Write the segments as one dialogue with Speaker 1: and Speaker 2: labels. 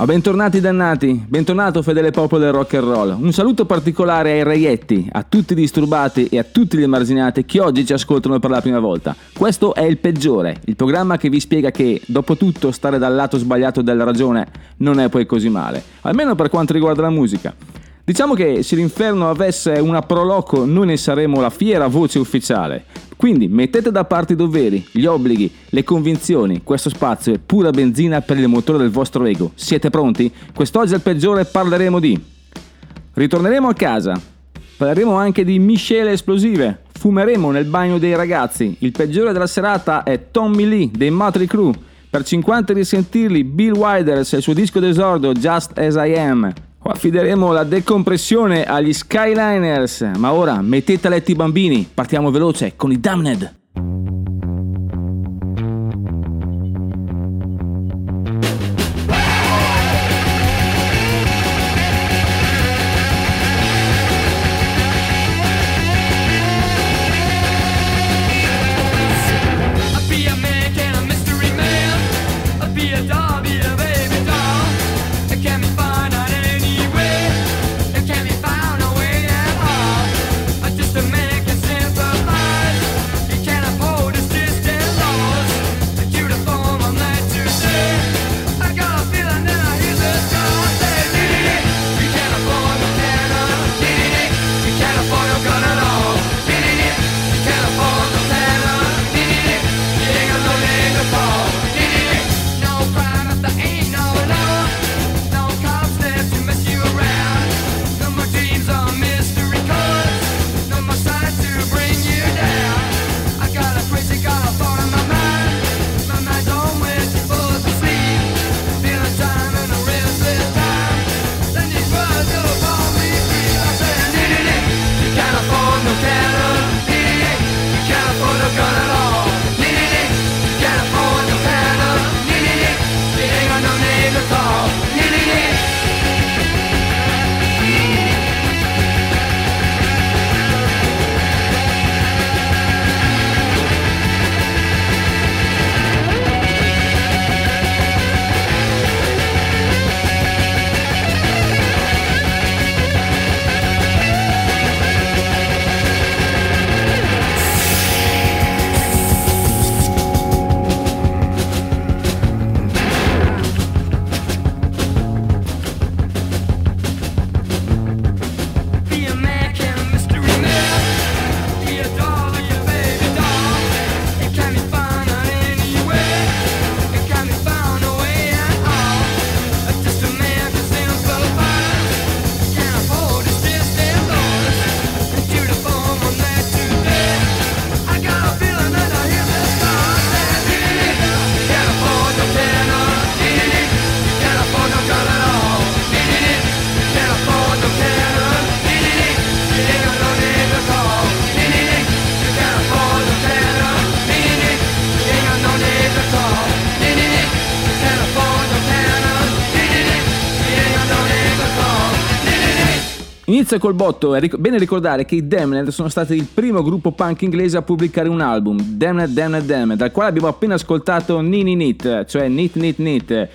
Speaker 1: Ah, bentornati dannati, bentornato fedele popolo del rock and roll. Un saluto particolare ai reietti, a tutti i disturbati e a tutti gli emarginati che oggi ci ascoltano per la prima volta. Questo è il peggiore, il programma che vi spiega che, dopo tutto, stare dal lato sbagliato della ragione non è poi così male, almeno per quanto riguarda la musica. Diciamo che se l'inferno avesse una proloco, noi ne saremmo la fiera voce ufficiale. Quindi mettete da parte i doveri, gli obblighi, le convinzioni. Questo spazio è pura benzina per il motore del vostro ego. Siete pronti? Quest'oggi al peggiore parleremo di... Ritorneremo a casa. Parleremo anche di miscele esplosive. Fumeremo nel bagno dei ragazzi. Il peggiore della serata è Tommy Lee dei Motley Crue. Per 50 risentirli, Bill Withers e il suo disco d'esordio Just As I Am. Affideremo la decompressione agli Skyliners. Ma ora mettete a letto i bambini. Partiamo veloce con i Damned. Inizia col botto, è ric- bene ricordare che i Damned sono stati il primo gruppo punk inglese a pubblicare un album, Damned Damned Damned, dal quale abbiamo appena ascoltato Nini Nit, cioè Nit Nit Nit.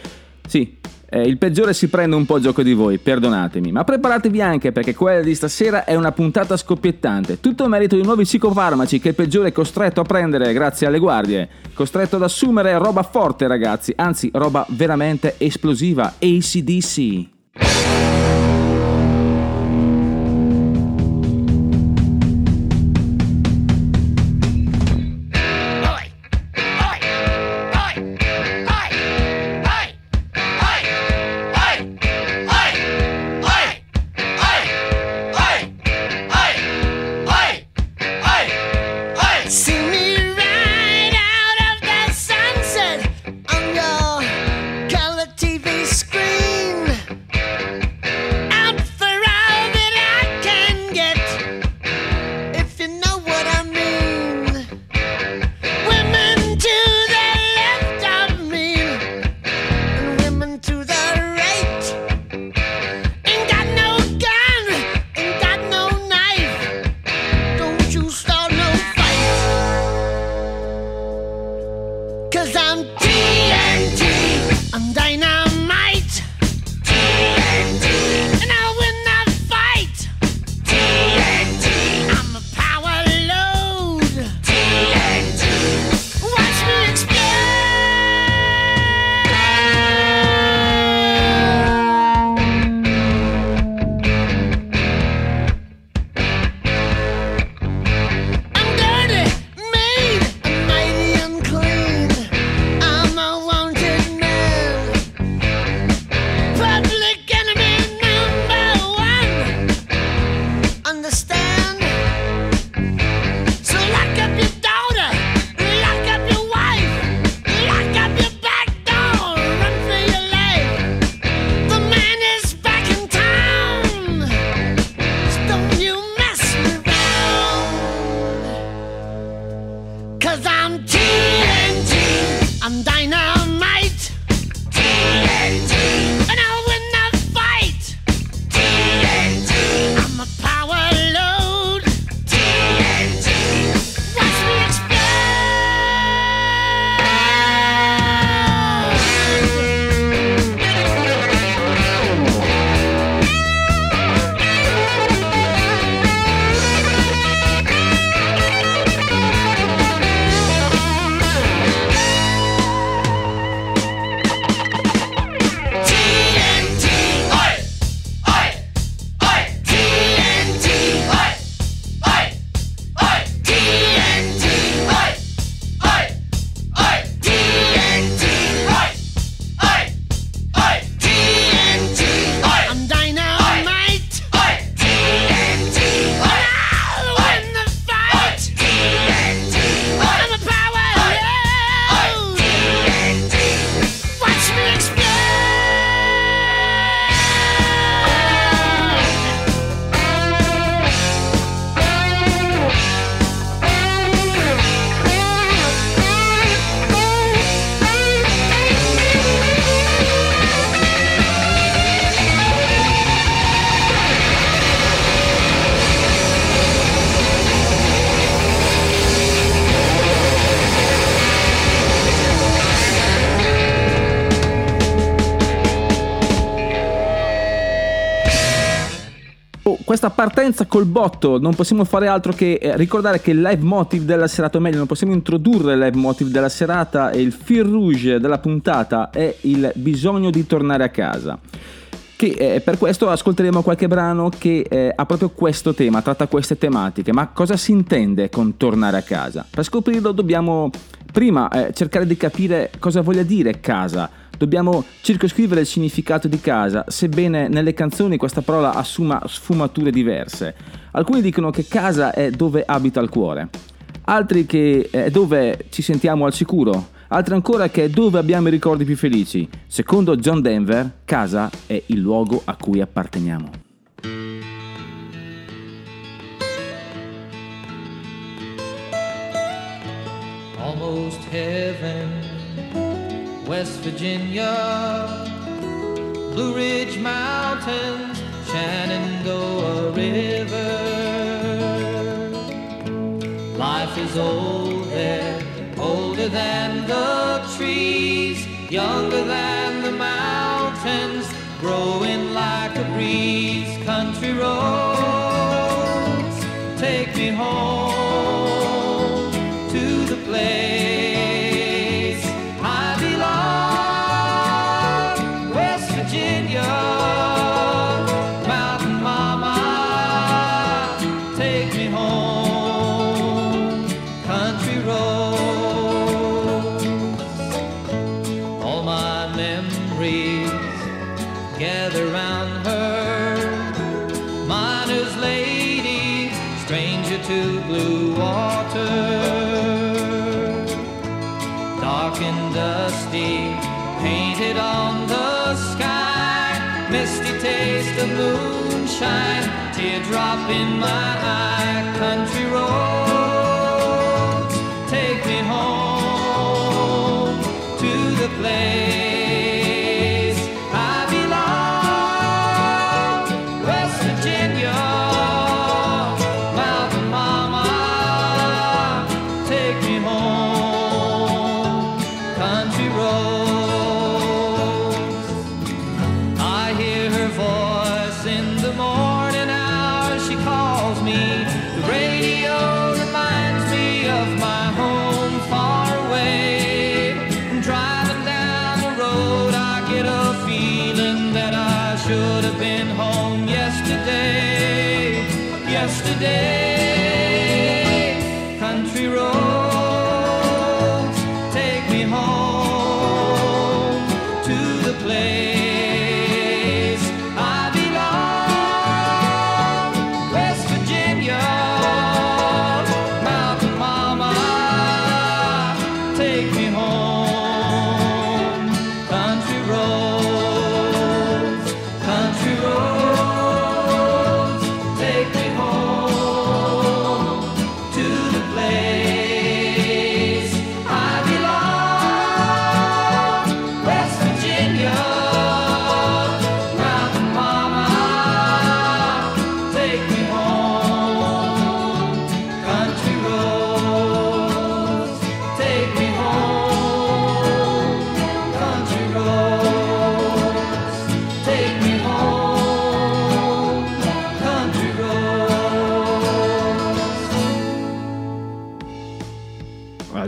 Speaker 1: Sì, eh, il peggiore si prende un po' gioco di voi, perdonatemi, ma preparatevi anche perché quella di stasera è una puntata scoppiettante, tutto merito di nuovi psicofarmaci che il peggiore è costretto a prendere grazie alle guardie, costretto ad assumere roba forte ragazzi, anzi roba veramente esplosiva, ACDC. Questa partenza col botto non possiamo fare altro che eh, ricordare che il live motive della serata, o meglio, non possiamo introdurre il live motive della serata e il fil rouge della puntata è il bisogno di tornare a casa. Che eh, per questo ascolteremo qualche brano che eh, ha proprio questo tema, tratta queste tematiche. Ma cosa si intende con tornare a casa? Per scoprirlo dobbiamo prima eh, cercare di capire cosa voglia dire casa. Dobbiamo circoscrivere il significato di casa, sebbene nelle canzoni questa parola assuma sfumature diverse. Alcuni dicono che casa è dove abita il cuore, altri che è dove ci sentiamo al sicuro, altri ancora che è dove abbiamo i ricordi più felici. Secondo John Denver, casa è il luogo a cui apparteniamo.
Speaker 2: almost heaven. West Virginia, Blue Ridge Mountains, Shenandoah River. Life is old there, than the trees, younger than the mountains, growing like a breeze. Country roads, take me home of moonshine, teardrop in my eye. Country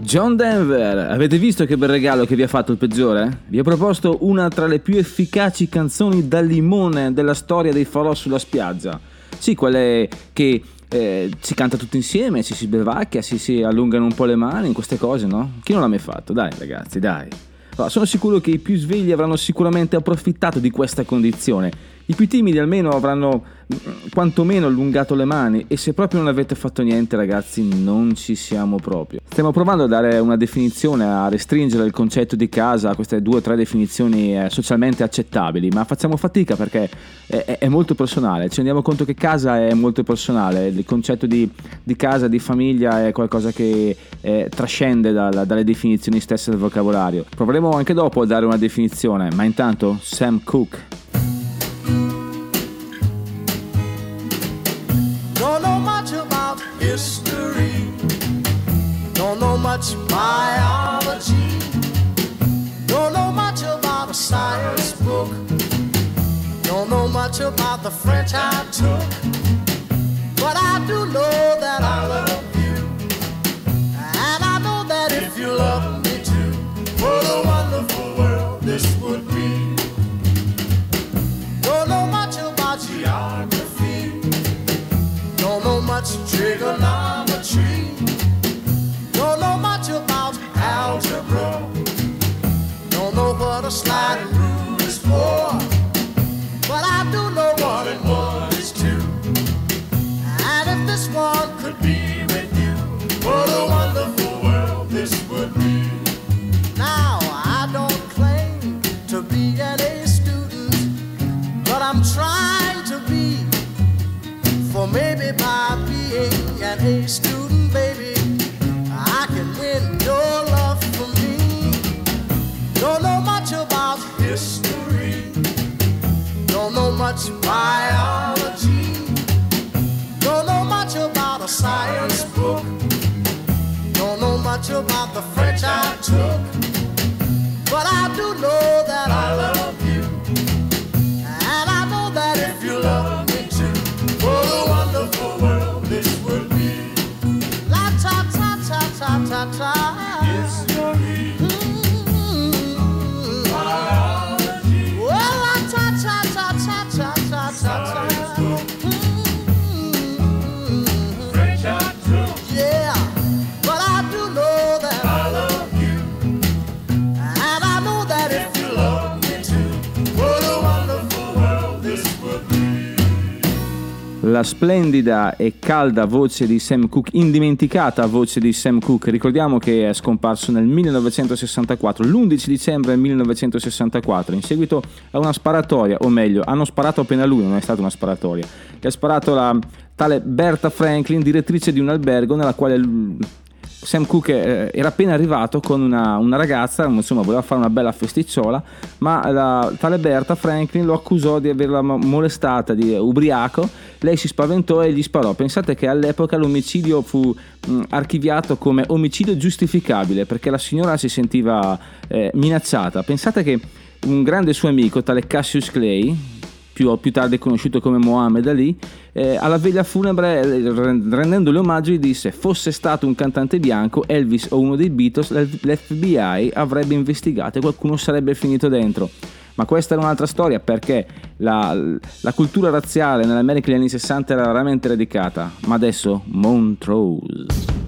Speaker 1: John Denver, avete visto che bel regalo che vi ha fatto il peggiore? Vi ho proposto una tra le più efficaci canzoni da limone della storia dei falò sulla spiaggia. Sì, quelle che eh, si canta tutti insieme, ci si bevacchia, si, si allungano un po' le mani in queste cose, no? Chi non l'ha mai fatto? Dai ragazzi, dai. Allora, sono sicuro che i più svegli avranno sicuramente approfittato di questa condizione. I più timidi almeno avranno mm, quantomeno allungato le mani e se proprio non avete fatto niente ragazzi non ci siamo proprio. Stiamo provando a dare una definizione, a restringere il concetto di casa a queste due o tre definizioni eh, socialmente accettabili, ma facciamo fatica perché è, è- molto personale, ci rendiamo conto che casa è molto personale, il concetto di, di casa, di famiglia è qualcosa che eh, trascende dalla- dalle definizioni stesse del vocabolario. Proveremo anche dopo a dare una definizione, ma intanto Sam Cooke.
Speaker 3: History. Don't know much biology. Don't know much about a science book. Don't know much about the French I took.
Speaker 4: But I do know that I love you. And I know that if you love me trigonometry. Biology, don't know much about a science book, don't know much about the French I took, but I do know that I love La
Speaker 1: splendida e calda voce di Sam Cooke, indimenticata voce di Sam Cooke, ricordiamo che è scomparso nel 1964, l'11 dicembre 1964, in seguito a una sparatoria, o meglio, hanno sparato appena lui, non è stata una sparatoria, che ha sparato la tale Berta Franklin, direttrice di un albergo nella quale Sam Cooke eh, era appena arrivato con una, una ragazza, insomma voleva fare una bella festicciola, ma la tale Berta Franklin lo accusò di averla mo- molestata, di ubriaco, lei si spaventò e gli sparò. Pensate che all'epoca l'omicidio fu mh, archiviato come omicidio giustificabile perché la signora si sentiva eh, minacciata. Pensate che un grande suo amico, tale Cassius Clay, più, più tardi conosciuto come Mohammed Ali, eh, alla veglia funebre, eh, rendendole omaggio, gli disse: Fosse stato un cantante bianco, Elvis o uno dei Beatles, l'FBI avrebbe investigato e qualcuno sarebbe finito dentro. Ma questa era un'altra storia perché la, la cultura razziale nell'America degli anni 60 era veramente radicata. Ma adesso Montrose.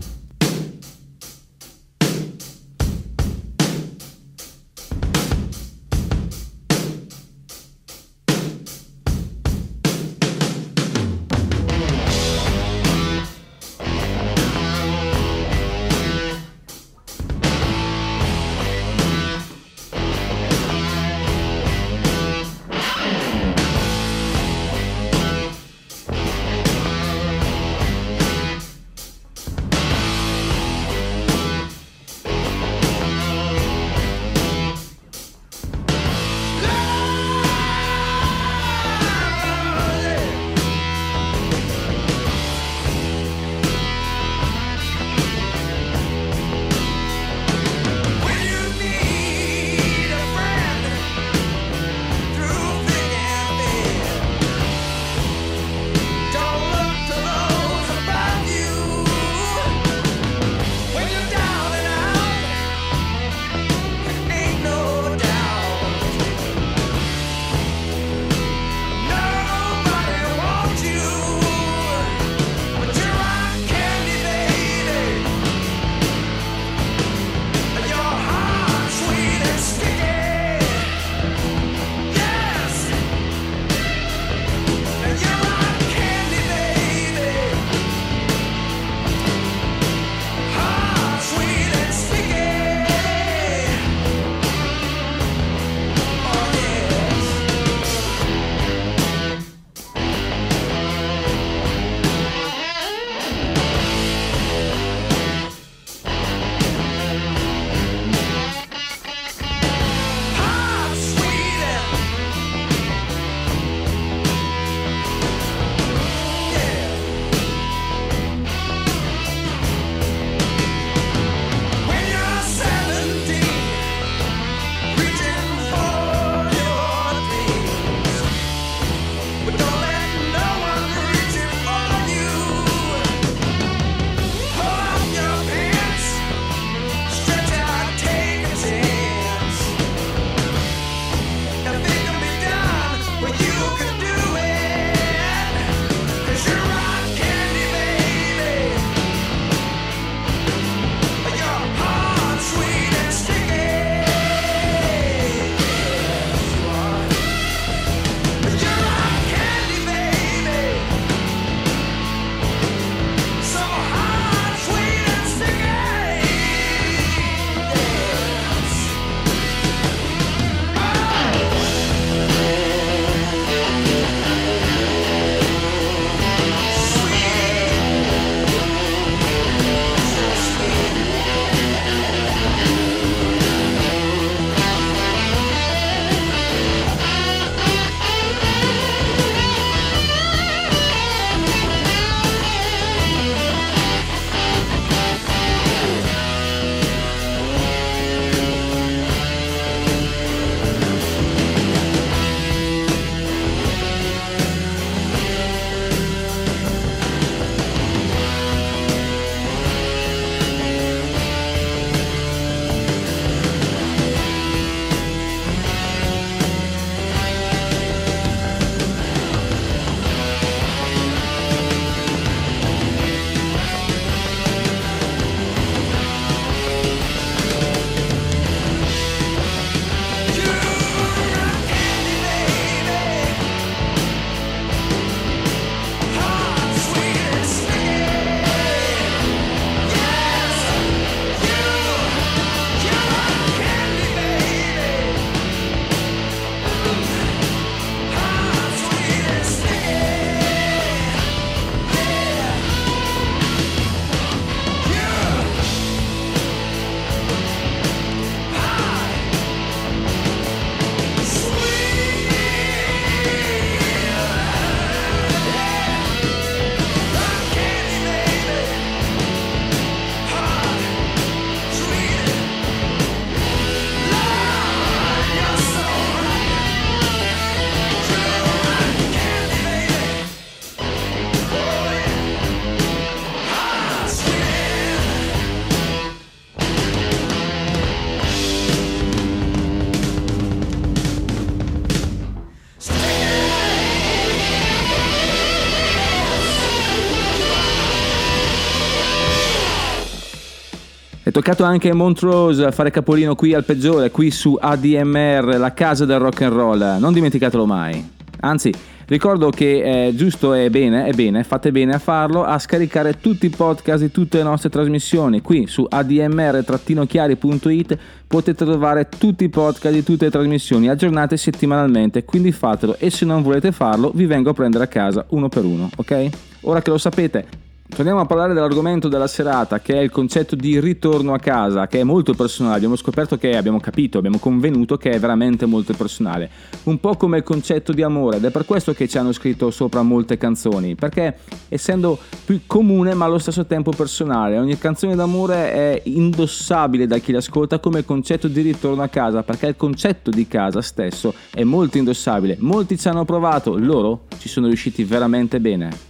Speaker 1: È toccato anche a Montrose fare capolino qui al peggiore, qui su ADMR, la casa del rock and roll. Non dimenticatelo mai. Anzi, ricordo che è giusto e bene, è bene, fate bene a farlo, a scaricare tutti i podcast di tutte le nostre trasmissioni. Qui su admr-chiari.it potete trovare tutti i podcast di tutte le trasmissioni aggiornate settimanalmente, quindi fatelo e se non volete farlo vi vengo a prendere a casa uno per uno, ok? Ora che lo sapete, Torniamo a parlare dell'argomento della serata, che è il concetto di ritorno a casa, che è molto personale. Abbiamo scoperto che abbiamo capito, abbiamo convenuto che è veramente molto personale. Un po' come il concetto di amore, ed è per questo che ci hanno scritto sopra molte canzoni, perché essendo più comune ma allo stesso tempo personale, ogni canzone d'amore è indossabile da chi l'ascolta come concetto di ritorno a casa, perché il concetto di casa stesso è molto indossabile. Molti ci hanno provato, loro ci sono riusciti veramente bene.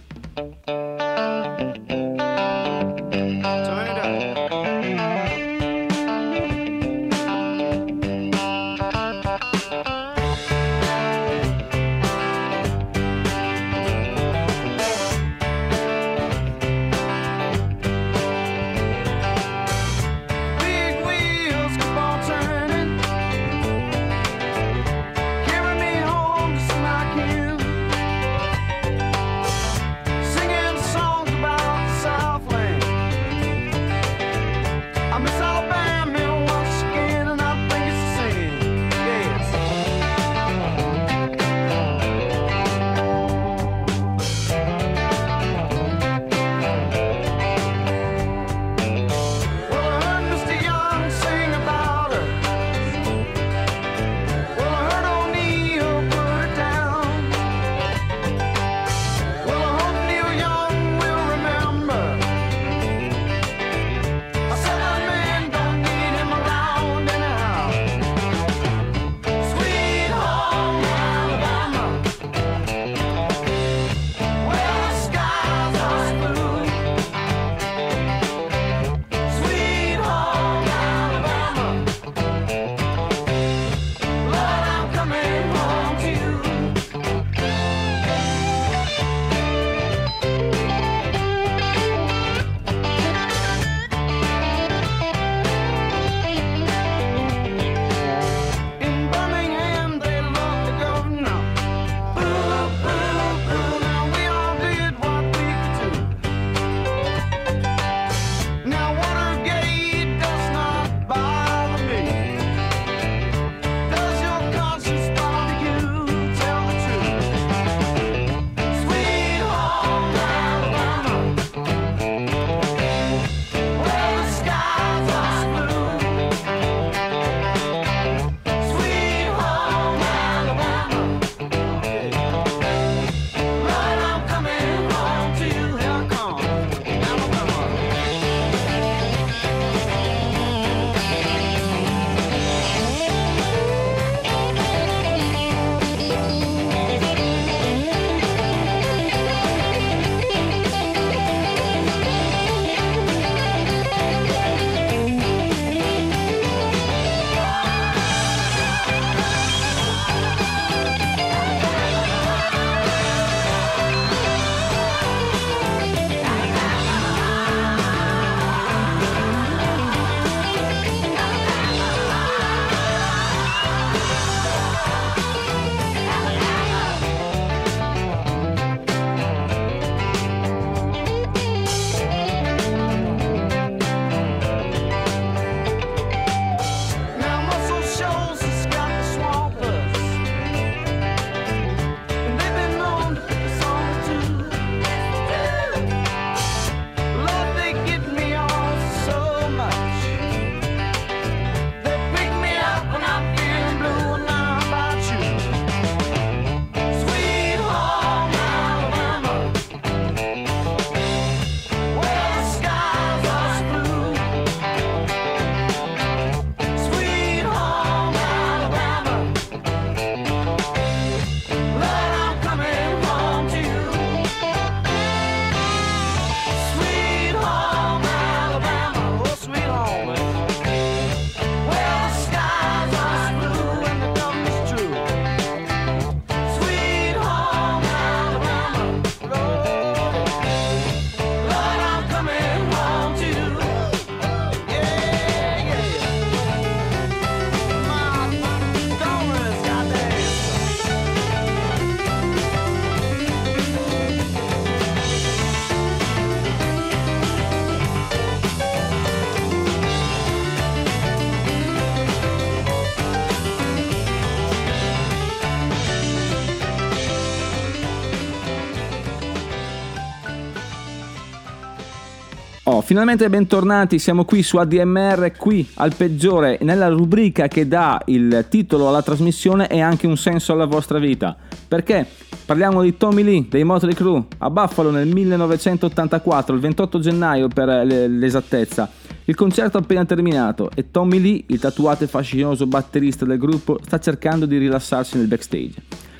Speaker 1: Finalmente bentornati, siamo qui su ADMR, qui al peggiore, nella rubrica che dà il titolo alla trasmissione e anche un senso alla vostra vita. Perché? Parliamo di Tommy Lee, dei Motley Crue, a Buffalo nel 1984, il 28 gennaio per l'esattezza. Il concerto è appena terminato e Tommy Lee, il tatuato e fascinoso batterista del gruppo, sta cercando di rilassarsi nel backstage.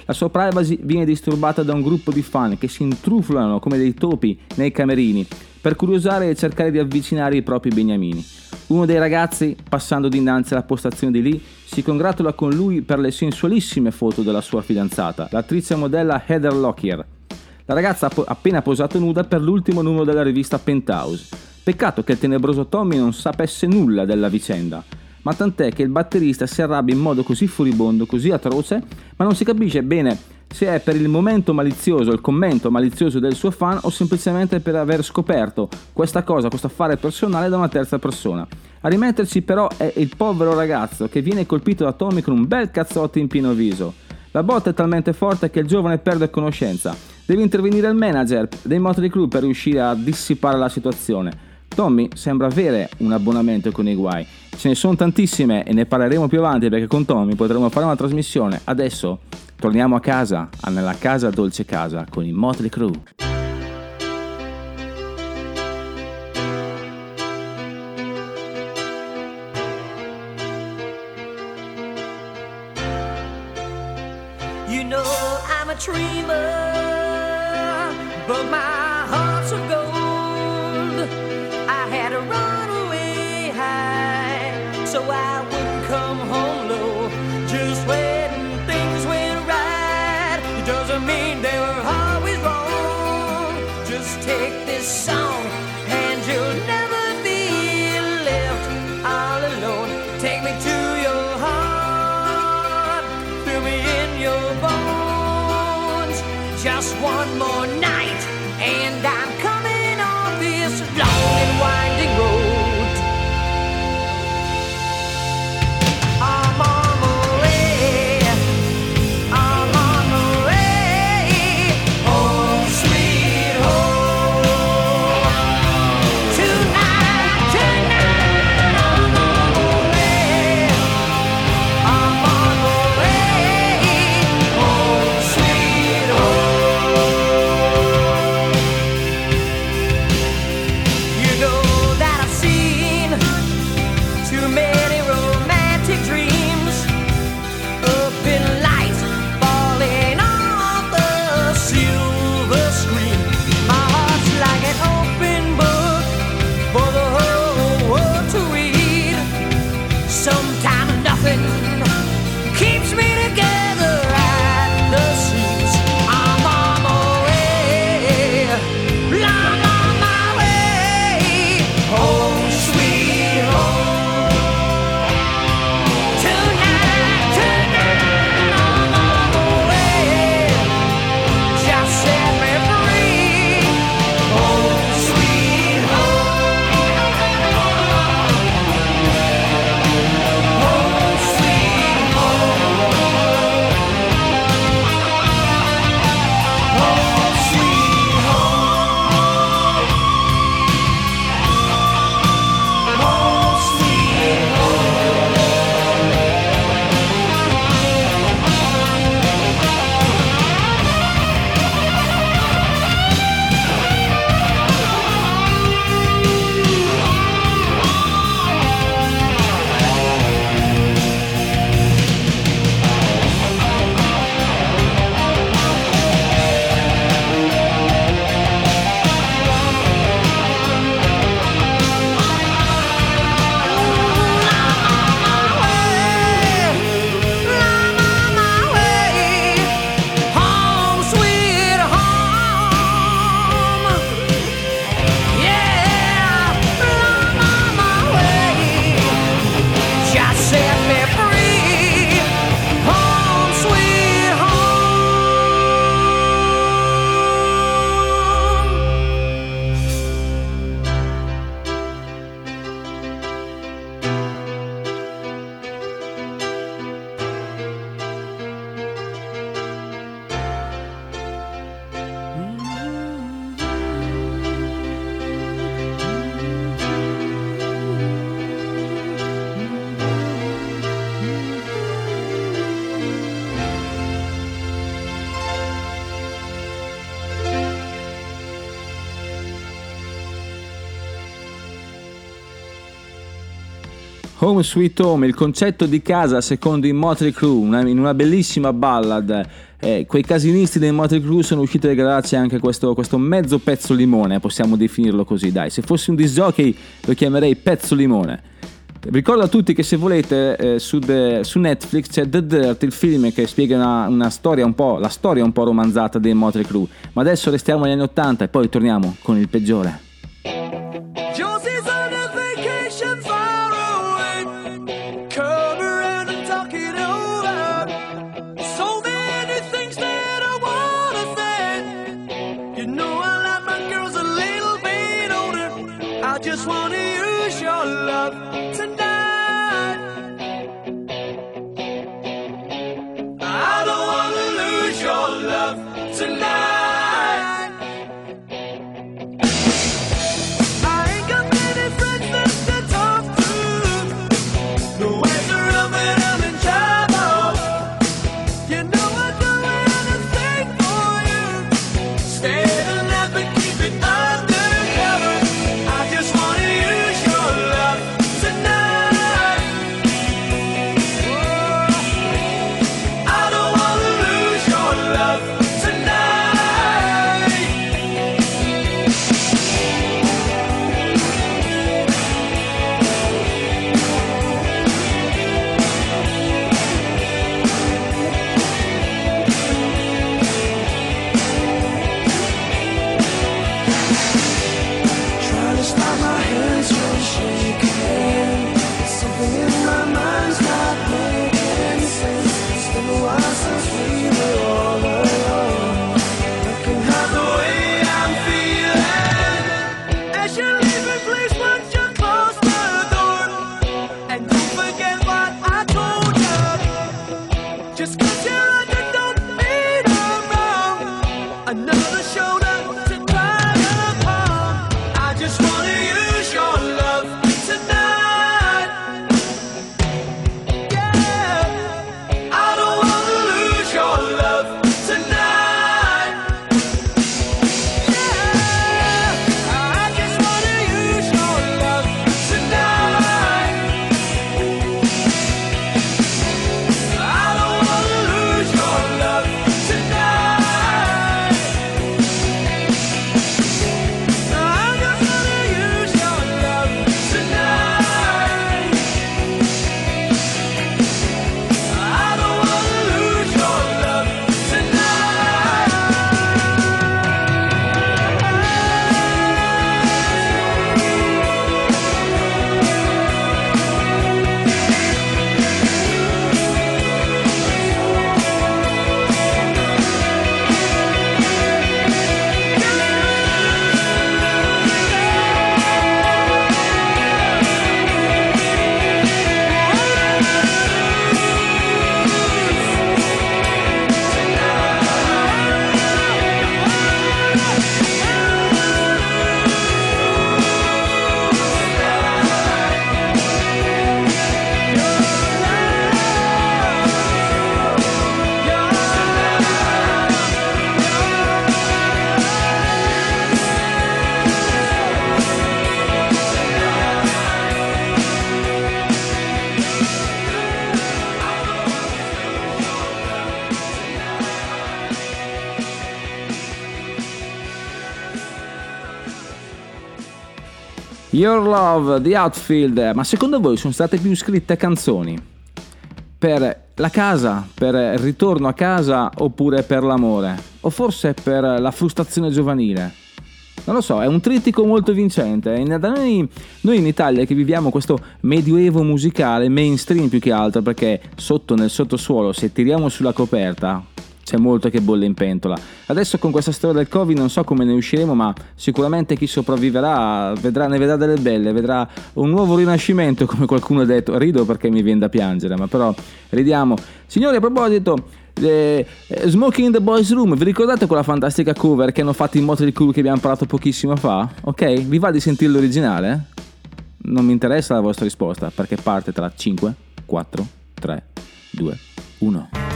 Speaker 1: La sua privacy viene disturbata da un gruppo di fan che si intrufolano come dei topi nei camerini per curiosare e cercare di avvicinare i propri beniamini. Uno dei ragazzi, passando dinanzi alla postazione di Lee, si congratula con lui per le sensualissime foto della sua fidanzata, l'attrice modella Heather Lockyer. La ragazza ha appena posato nuda per l'ultimo numero della rivista Penthouse. Peccato che il tenebroso Tommy non sapesse nulla della vicenda, ma tant'è che il batterista si arrabbia in modo così furibondo, così atroce, ma non si capisce bene se è per il momento malizioso, il commento malizioso del suo fan o semplicemente per aver scoperto questa cosa, questo affare personale da una terza persona. A rimetterci però è il povero ragazzo che viene colpito da Tommy con un bel cazzotto in pieno viso. La botta è talmente forte che il giovane perde conoscenza. Deve intervenire il manager dei Motley Crue per riuscire a dissipare la situazione. Tommy sembra avere un abbonamento con i guai. Ce ne sono tantissime e ne parleremo più avanti perché con Tommy potremo fare una trasmissione. Adesso torniamo a casa, nella casa dolce casa con i Motley Crue.
Speaker 5: Just one more night, and I'm Home Sweet Home,
Speaker 6: il concetto di casa secondo i Motley Crue, una- in una bellissima ballad. Eh, quei casinisti dei Motley Crue sono riusciti a regalarci anche questo, questo mezzo pezzo limone, possiamo definirlo così, dai. Se fossi un disc jockey lo chiamerei pezzo limone. Ricordo a tutti che se volete eh, su, The- su Netflix c'è The Dirt, il film che spiega una, una storia un po', la storia un po' romanzata dei Motley Crue. Ma adesso restiamo agli anni 80 e poi torniamo con il peggiore.
Speaker 1: Your Love,
Speaker 6: The Outfield, ma secondo voi sono state più scritte canzoni per la casa, per il ritorno a casa oppure per l'amore? O forse per la frustrazione giovanile? Non lo so, è un trittico molto vincente. Noi, noi in Italia che viviamo questo medioevo musicale mainstream più che altro, perché sotto nel sottosuolo, se tiriamo sulla coperta, c'è molto che bolle in pentola. Adesso con questa storia del Covid non so come ne usciremo, ma sicuramente chi sopravviverà vedrà, ne vedrà delle belle, vedrà un nuovo rinascimento, come qualcuno ha detto. Rido perché mi viene da piangere, ma però ridiamo. Signori, a proposito, eh, eh, Smoking in the Boys Room, vi ricordate quella fantastica cover che hanno fatto in Motley Crue che abbiamo parlato pochissimo fa? Ok? Vi va di sentire l'originale? Non mi interessa la vostra risposta perché parte tra 5, 4, 3, 2, 1.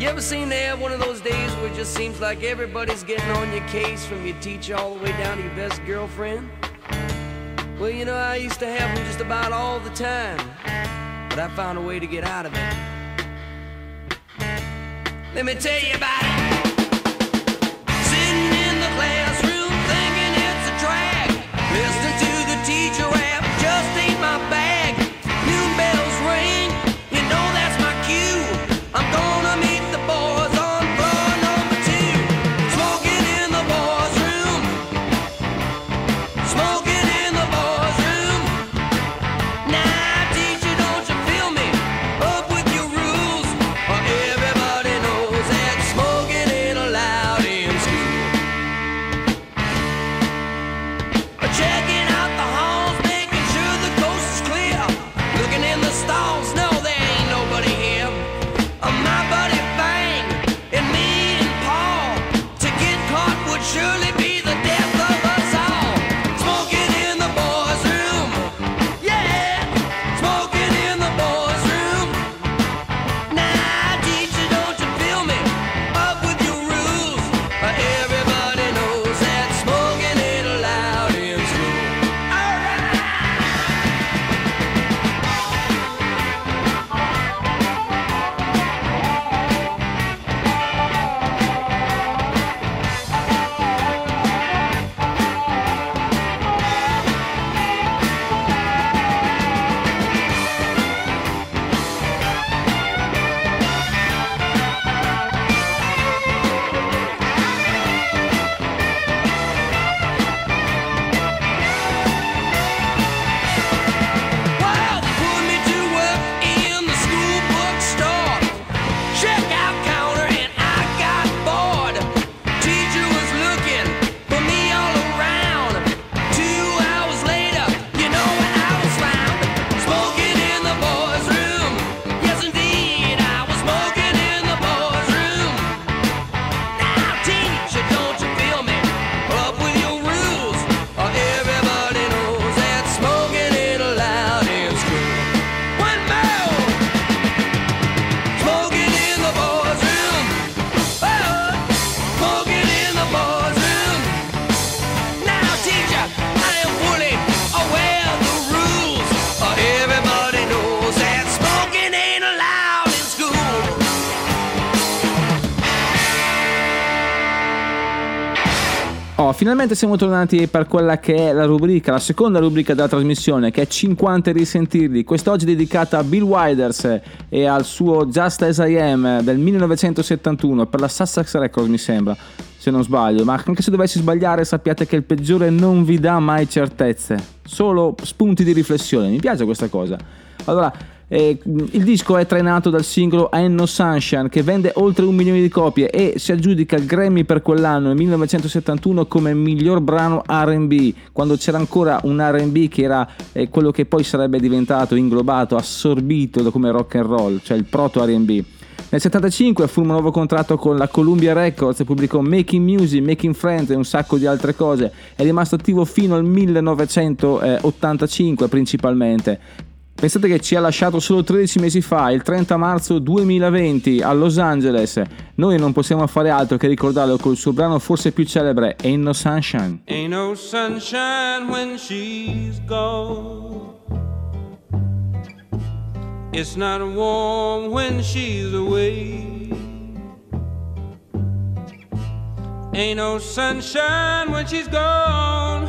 Speaker 2: You ever seem to have one of those days where it just seems like everybody's getting on your case from your teacher all the way down to your best girlfriend?
Speaker 7: Well, you know, I used to have them just about all the time, but I found a way to get out of it. Let me tell you about it.
Speaker 1: Finalmente siamo tornati per quella che è la rubrica, la seconda rubrica della trasmissione, che è 50 risentirli. Quest'oggi dedicata a Bill Wilders e al suo Just As I Am del 1971 per la Sussex Records, mi sembra, se non sbaglio. Ma anche se dovessi sbagliare, sappiate che il peggiore non vi dà mai certezze, solo spunti di riflessione. Mi piace questa cosa. Allora, eh, il disco è trainato dal singolo I Sunshine che vende oltre un milione di copie e si aggiudica il Grammy per quell'anno, nel 1971, come miglior brano RB, quando c'era ancora un RB che era eh, quello che poi sarebbe diventato inglobato, assorbito come rock and roll, cioè il proto RB. Nel 75 firma un nuovo contratto con la Columbia Records pubblicò Making Music, Making Friends e un sacco di altre cose. È rimasto attivo fino al 1985 principalmente. Pensate che ci ha lasciato solo 13 mesi fa, il 30 marzo 2020, a Los Angeles. Noi non possiamo fare altro che ricordarlo col suo brano forse più celebre, Ain't No Sunshine.
Speaker 8: Ain't no sunshine when she's gone. It's not warm when she's away. Ain't no sunshine when she's gone,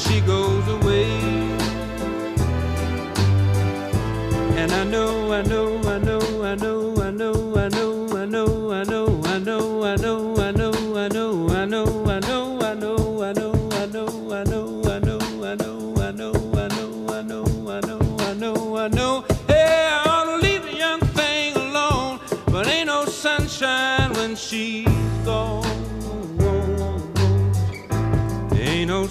Speaker 8: she goes away. And I know, I know, I know, I know, I know, I know,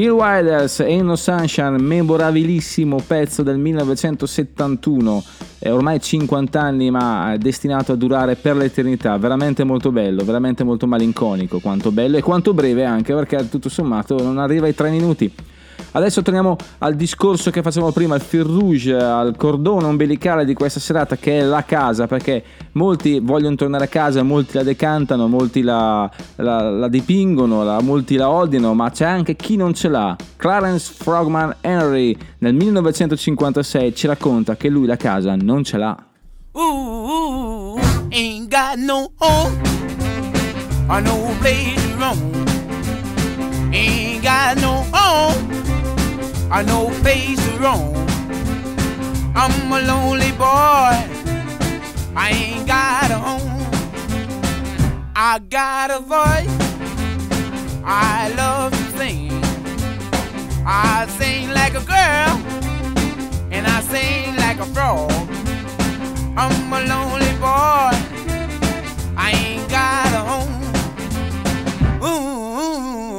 Speaker 1: Bill Wilders Ain't No Sunshine, memorabilissimo pezzo del 1971, è ormai 50 anni ma destinato a durare per l'eternità, veramente molto bello, veramente molto malinconico, quanto bello e quanto breve anche perché tutto sommato non arriva ai 3 minuti. Adesso torniamo al discorso che facevamo prima, al fil rouge, al cordone ombelicale di questa serata che è la casa, perché molti vogliono tornare a casa, molti la decantano, molti la, la- la dipingono, la- molti la odiano, ma c'è anche chi non ce l'ha. Clarence Frogman Henry nel 1956 ci racconta che lui la casa non ce l'ha.
Speaker 9: Ooh, ain't got no home or no place to roam. Ain't got no home or no place to roam. I'm a lonely boy. I ain't got a home. I got a voice. I love to sing. I sing like a girl and I sing like a frog. I'm a lonely boy. I ain't got a home. Ooh,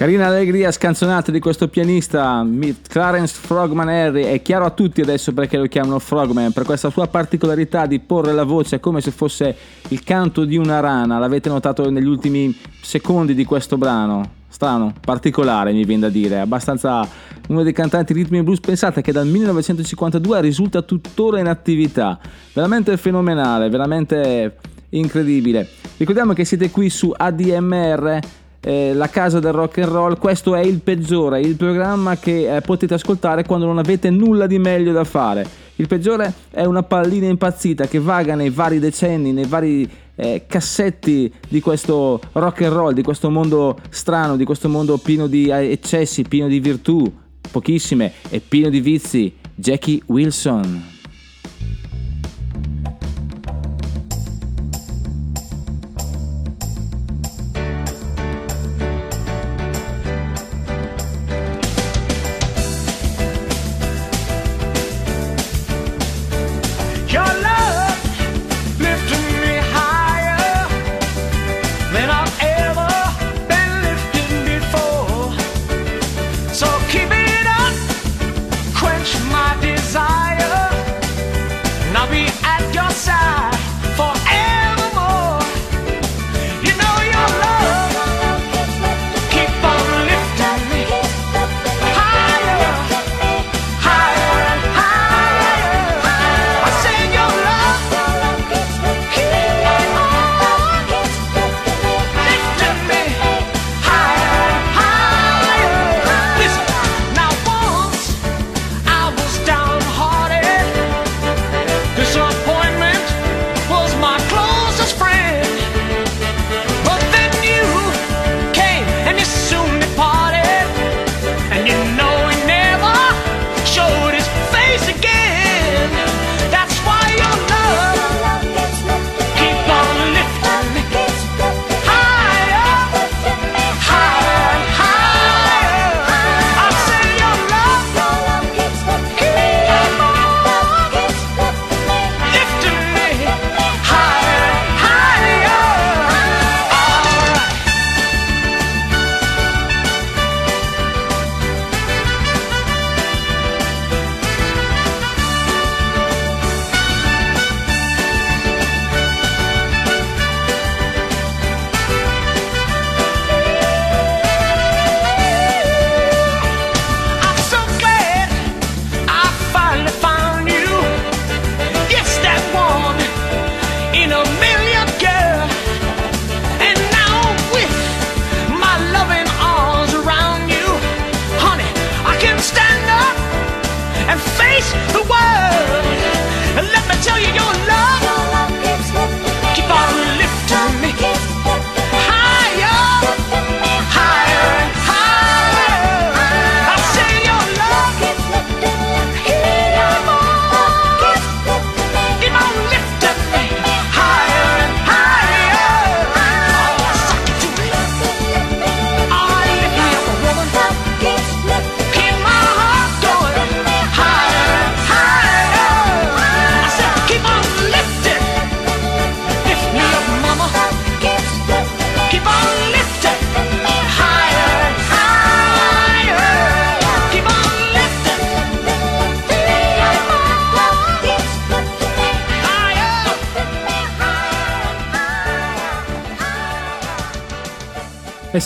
Speaker 1: Carina allegria scanzonata di questo pianista Clarence Frogman Harry. È chiaro a tutti adesso perché lo chiamano Frogman per questa sua particolarità di porre la voce come se fosse il canto di una rana. L'avete notato negli ultimi secondi di questo brano? Strano, particolare mi viene da dire. Abbastanza uno dei cantanti ritmi e blues pensate che dal 1952 risulta tuttora in attività. Veramente fenomenale veramente incredibile. Ricordiamo che siete qui su ADMR eh, la casa del rock and roll, questo è il peggiore, il programma che eh, potete ascoltare quando non avete nulla di meglio da fare. Il peggiore è una pallina impazzita che vaga nei vari decenni, nei vari eh, cassetti di questo rock and roll, di questo mondo strano, di questo mondo pieno di eh, eccessi, pieno di virtù, pochissime, e pieno di vizi. Jackie Wilson.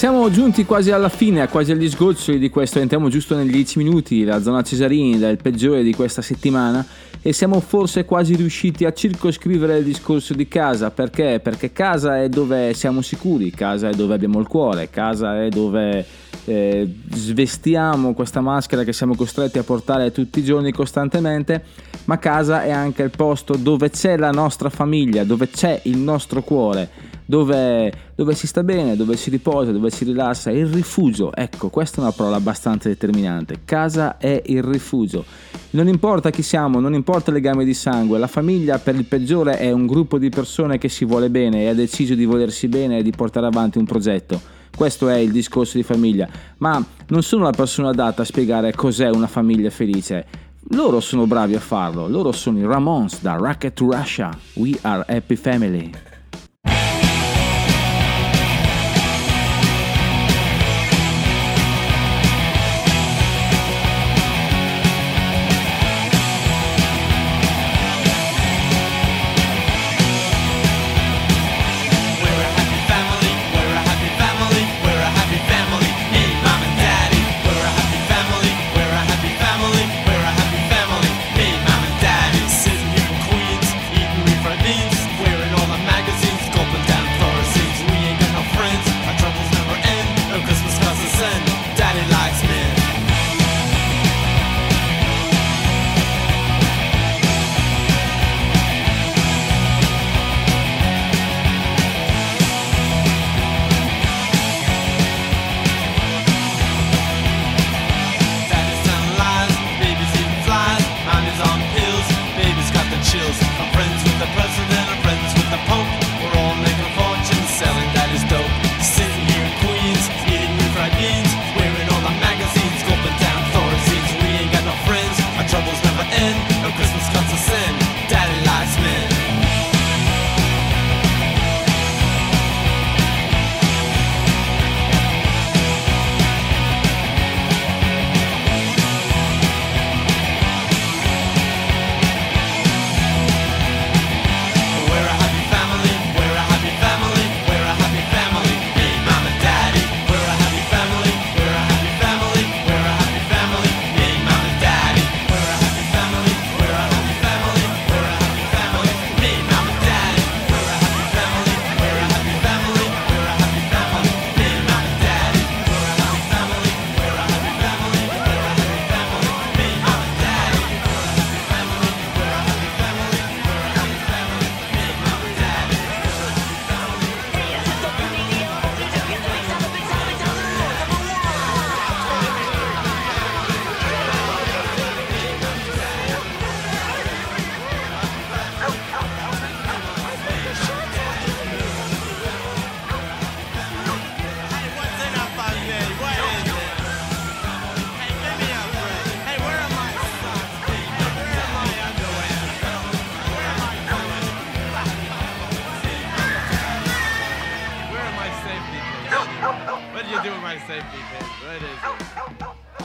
Speaker 1: Siamo giunti quasi alla fine, quasi agli sgoccioli di questo, entriamo giusto negli 10 minuti, la zona Cesarini, del peggiore di questa settimana e siamo forse quasi riusciti a circoscrivere il discorso di casa, perché? Perché casa è dove siamo sicuri, casa è dove abbiamo il cuore, casa è dove eh, svestiamo questa maschera che siamo costretti a portare tutti i giorni costantemente, ma casa è anche il posto dove c'è la nostra famiglia, dove c'è il nostro cuore dove, dove si sta bene, dove si riposa, dove si rilassa, il rifugio, ecco, questa è una parola abbastanza determinante. Casa è il rifugio. Non importa chi siamo, non importa il legame di sangue, la famiglia per il peggiore è un gruppo di persone che si vuole bene e ha deciso di volersi bene e di portare avanti un progetto. Questo è il discorso di famiglia, ma non sono la persona adatta a spiegare cos'è una famiglia felice. Loro sono bravi a farlo, loro sono i Ramones da Rocket to Russia. We are happy family.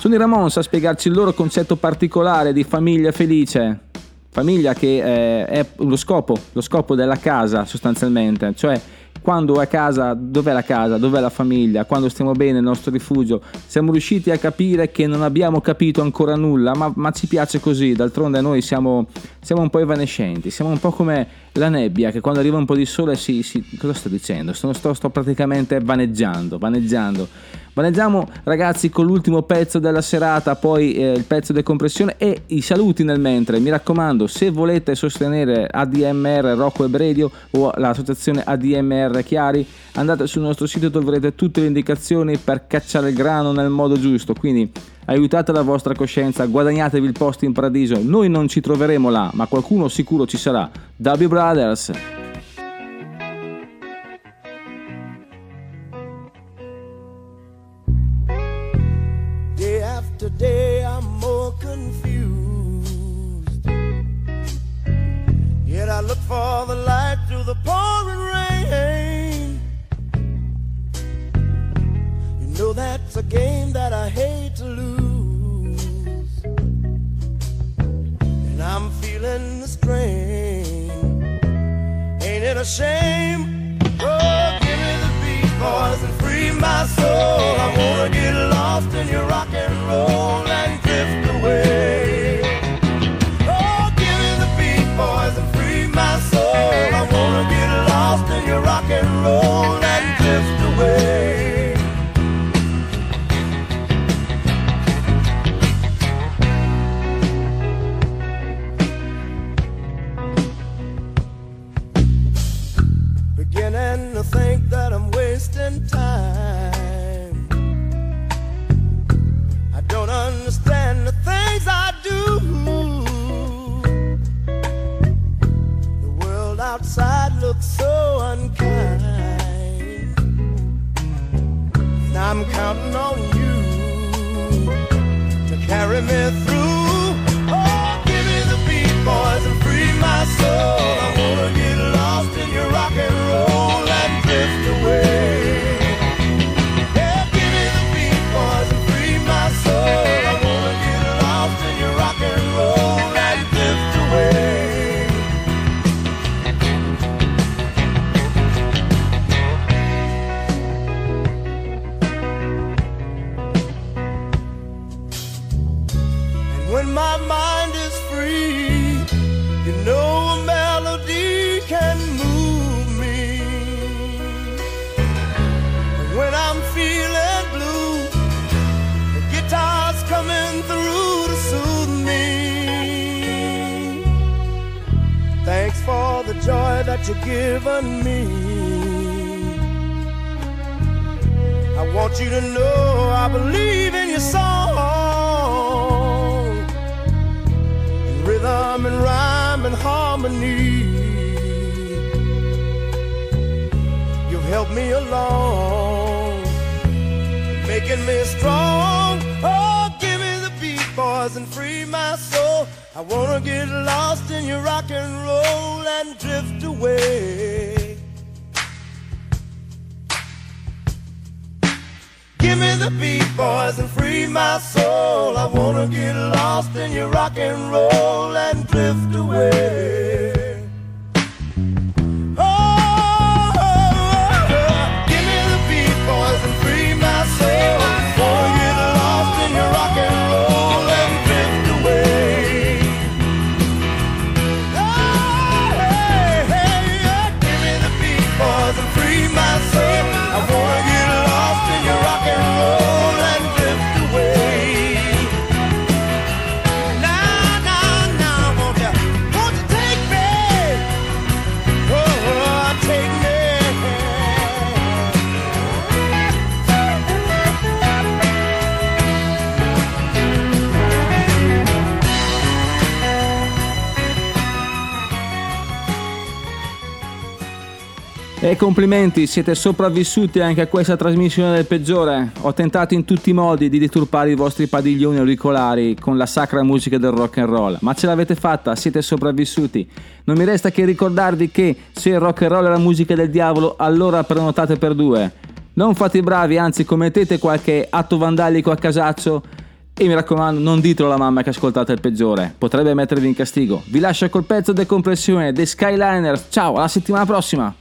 Speaker 1: Sono i Ramones a spiegarci il loro concetto particolare di famiglia felice. Famiglia che eh, è lo scopo, lo scopo della casa sostanzialmente, cioè quando è casa, dov'è la casa, dov'è la famiglia, quando stiamo bene nel nostro rifugio, siamo riusciti a capire che non abbiamo capito ancora nulla, ma, ma ci piace così, d'altronde noi siamo, siamo un po' evanescenti, siamo un po' come la nebbia che quando arriva un po' di sole si... si cosa sto dicendo? Sto, sto, sto praticamente vaneggiando, vaneggiando. Vaneggiamo ragazzi con l'ultimo pezzo della serata, poi eh, il pezzo di compressione e i saluti nel mentre. Mi raccomando, se volete sostenere ADMR Rocco e Bredio o l'associazione ADMR Chiari, andate sul nostro sito dove troverete tutte le indicazioni per cacciare il grano nel modo giusto. Quindi aiutate la vostra coscienza, guadagnatevi il posto in paradiso. Noi non ci troveremo là, ma qualcuno sicuro ci sarà. W Brothers.
Speaker 3: A game that I hate feeling the strain. Ain't it a shame? Oh, give me the beat, boys, and free my soul. I wanna get lost in your rock and roll and drift away. I'm counting on you to carry me through. Given me. I want you to know I believe in your song. In rhythm and rhyme and harmony. You've helped me along, making me strong. Oh, give me the beat, boys, and free my soul. I wanna get lost in your rock and roll and drift away. The beat, boys, and free my soul. I wanna get lost in your rock and roll and drift away.
Speaker 1: Complimenti, siete sopravvissuti anche a questa trasmissione del peggiore. Ho tentato in tutti i modi di deturpare i vostri padiglioni auricolari con la sacra musica del rock and roll, ma ce l'avete fatta, siete sopravvissuti. Non mi resta che ricordarvi che se il rock and roll è la musica del diavolo, allora prenotate per due. Non fate i bravi, anzi commettete qualche atto vandalico a casaccio e mi raccomando, non ditelo alla mamma che ascoltate il peggiore, potrebbe mettervi in castigo. Vi lascio col pezzo di compressione dei Skyliners. Ciao, alla settimana prossima!